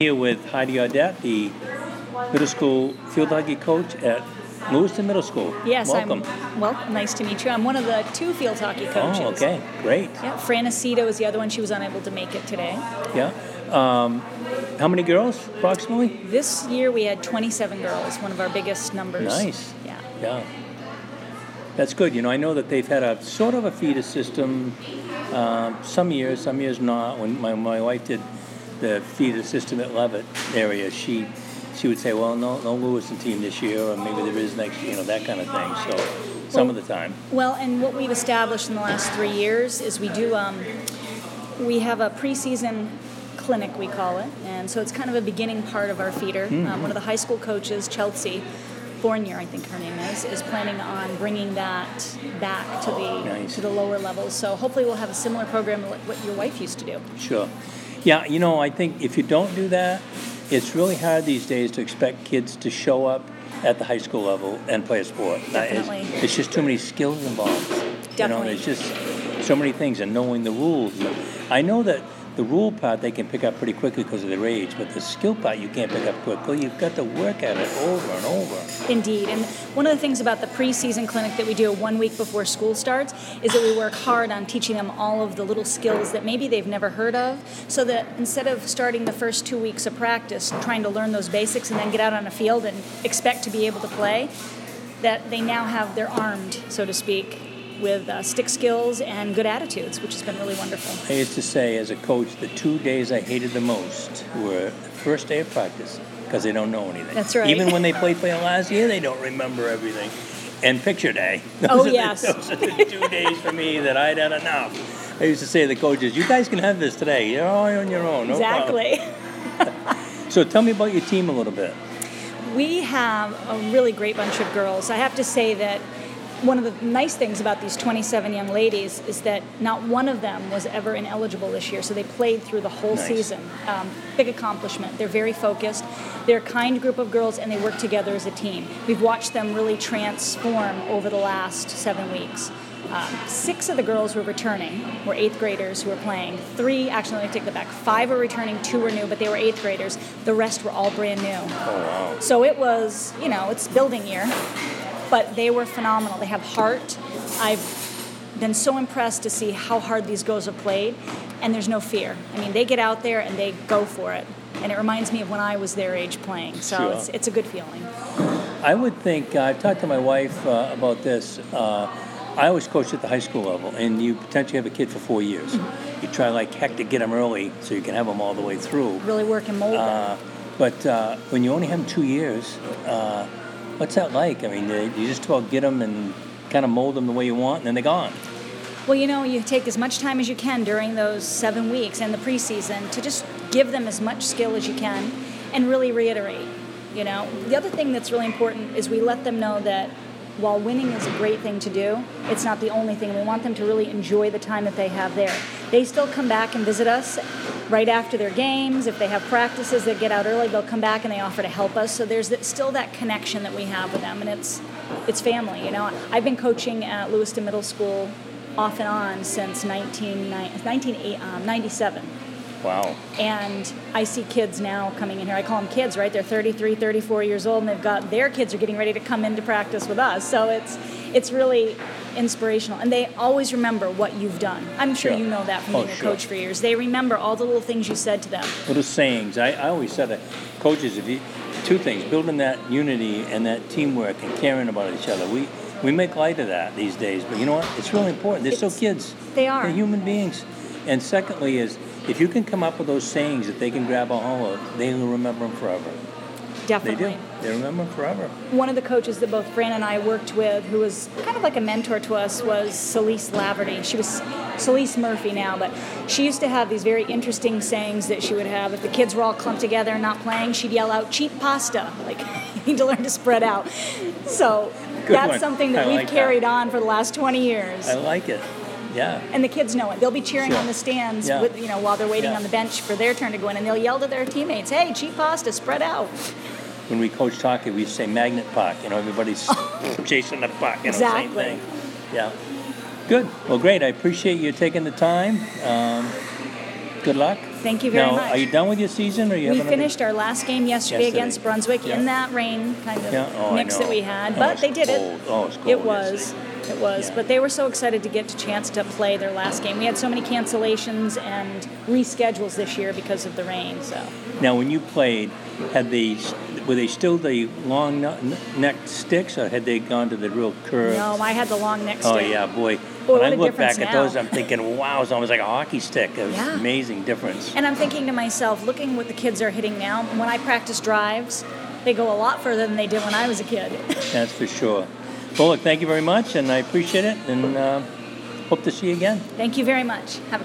Here with Heidi Audette, the middle school field hockey coach at Lewiston Middle School. Yes, welcome. I'm welcome. Nice to meet you. I'm one of the two field hockey coaches. Oh, okay, great. Yeah, Fran Aceto is the other one. She was unable to make it today. Yeah. Um, how many girls approximately? This year we had 27 girls, one of our biggest numbers. Nice. Yeah. Yeah. That's good. You know, I know that they've had a sort of a feeder system. Um, some years, some years not. When my, my wife did the feeder system at Leavitt area, she she would say, "Well, no, no Lewiston team this year, or maybe there is next, year," you know, that kind of thing." So, some Well- of the time, Well, and what we've established in the last three years is we do um, we have a preseason clinic we call it, and so it's kind of a beginning part of our feeder. Mm-hmm. Um, one of the high school coaches, Chelsea. Fournier, I think her name is, is planning on bringing that back to the Nice. to the lower levels. So hopefully we'll have a similar program like what your wife used to do. sure. Yeah, you know, I think if you don't do that, it's really hard these days to expect kids to show up at the high school level and play a sport. Uh, it's- Definitely. It's, just too many skills involved. You know, Definitely. there's just so many things and knowing the rules. I know that the rule part they can pick up pretty quickly because of their age, but the skill part you can't pick up quickly. You've got to work at it over and over. Indeed. And one of the things about the preseason clinic that we do one week before school starts is that we work hard on teaching them all of the little skills that maybe they've never heard of, so that instead of starting the first two weeks of practice trying to learn those basics and then get out on a field and expect to be able to play, that they now have, they're armed, so to speak, with uh, stick skills and good attitudes, which has been really wonderful. I used to say as a coach, the two days I hated the most were the first day of practice because they don't know anything. That's right. Even when they played for you last year, they don't remember everything. And picture day. Those Oh, are the- yes. those are the two days for me that I'd had enough. I used to say to the coaches, "You guys can have this today. You're all on your own. No exactly. So tell me about your team a little bit. We have a really great bunch of girls. I have to say that one of the nice things about these 27 young ladies is that not one of them was ever ineligible this year, so they played through the whole Nice. season. Um, big accomplishment. They're very focused. They're a kind group of girls, and they work together as a team. We've watched them really transform over the last seven weeks. Um, six of the girls were returning, were eighth graders who were playing. Three, actually, let me take that back. Five were returning, two were new, but they were eighth graders. The rest were all brand new. Oh wow. So it was, you know, it's building year, but they were phenomenal. They have heart. I've been so impressed to see how hard these girls have played, and there's no fear. I mean, they get out there and they go for it, and it reminds me of when I was their age playing. So Sure. it's, it's a good feeling. I would think uh, I've talked to my wife uh, about this. Uh, I always coached at the high school level, and you potentially have a kid for four years. Mm-hmm. You try like heck to get them early so you can have them all the way through. Really work and mold them. Uh, but uh, when you only have them two years, uh, what's that like? I mean, you you just about get them and kind of mold them the way you want, and then they're gone. Well, you know, you take as much time as you can during those seven weeks and the preseason to just give them as much skill as you can and really reiterate. You know, the other thing that's really important is we let them know that while winning is a great thing to do, it's not the only thing. We want them to really enjoy the time that they have there. They still come back and visit us right after their games. If they have practices that get out early, they'll come back and they offer to help us. So there's still that connection that we have with them, and it's it's family. You know, I've been coaching at Lewiston Middle School off and on since 1997. Wow. And I see kids now coming in here. I call them kids, right? They're 33, 34 years old, and they've got their kids are getting ready to come into practice with us. So it's it's really inspirational, and they always remember what you've done. I'm sure Sure. you know that from Oh, being a sure. coach for years. They remember all the little things you said to them. Little sayings. I, I always said that coaches, if you two things, building that unity and that teamwork and caring about each other. We we make light of that these days, but you know what? It's really important. They're still kids. they are. They're human beings. And secondly, is if you can come up with those sayings that they can grab a hold of, they will remember them forever. Definitely. They do. They remember them forever. one of the coaches that both Fran and I worked with, who was kind of like a mentor to us, was Celeste Laverty. She was Celeste Murphy now, but she used to have these very interesting sayings that she would have. If the kids were all clumped together and not playing, she'd yell out, cheap pasta. Like, you need to learn to spread out. So Good that's one. something that I we've like that. carried on for the last 20 years. I like it. Yeah. and the kids know it. They'll be cheering Sure. on the stands, Yeah. with, you know, while they're waiting Yeah. on the bench for their turn to go in, and they'll yell to their teammates, "Hey, cheap pasta, spread out." When we coached hockey, we say magnet puck. You know, everybody's chasing the puck. You know, Exactly. same thing. Yeah. Good. Well, great. I appreciate you taking the time. Um, good luck. Thank you very now, much. are you done with your season, or you we finished our last game yesterday, Yesterday. against Brunswick Yeah. in that rain kind of Yeah, oh, mix that we had, Oh, but they did cold. it. Oh, it's cold It was. yesterday. It was, Yeah. but they were so excited to get a chance to play their last game. We had so many cancellations and reschedules this year because of the rain. So Now, when you played, had they were they still the long necked sticks, or had they gone to the real curve? no, I had the long neck Oh yeah, boy. Boy, when I look back difference at those, I'm thinking, wow, it's almost like a hockey stick. It was Yeah. amazing difference. And I'm thinking to myself, looking what the kids are hitting now. When I practice drives, they go a lot further than they did when I was a kid. That's for sure. Well, look, thank you very much, and I appreciate it, and uh, hope to see you again. Thank you very much. Have a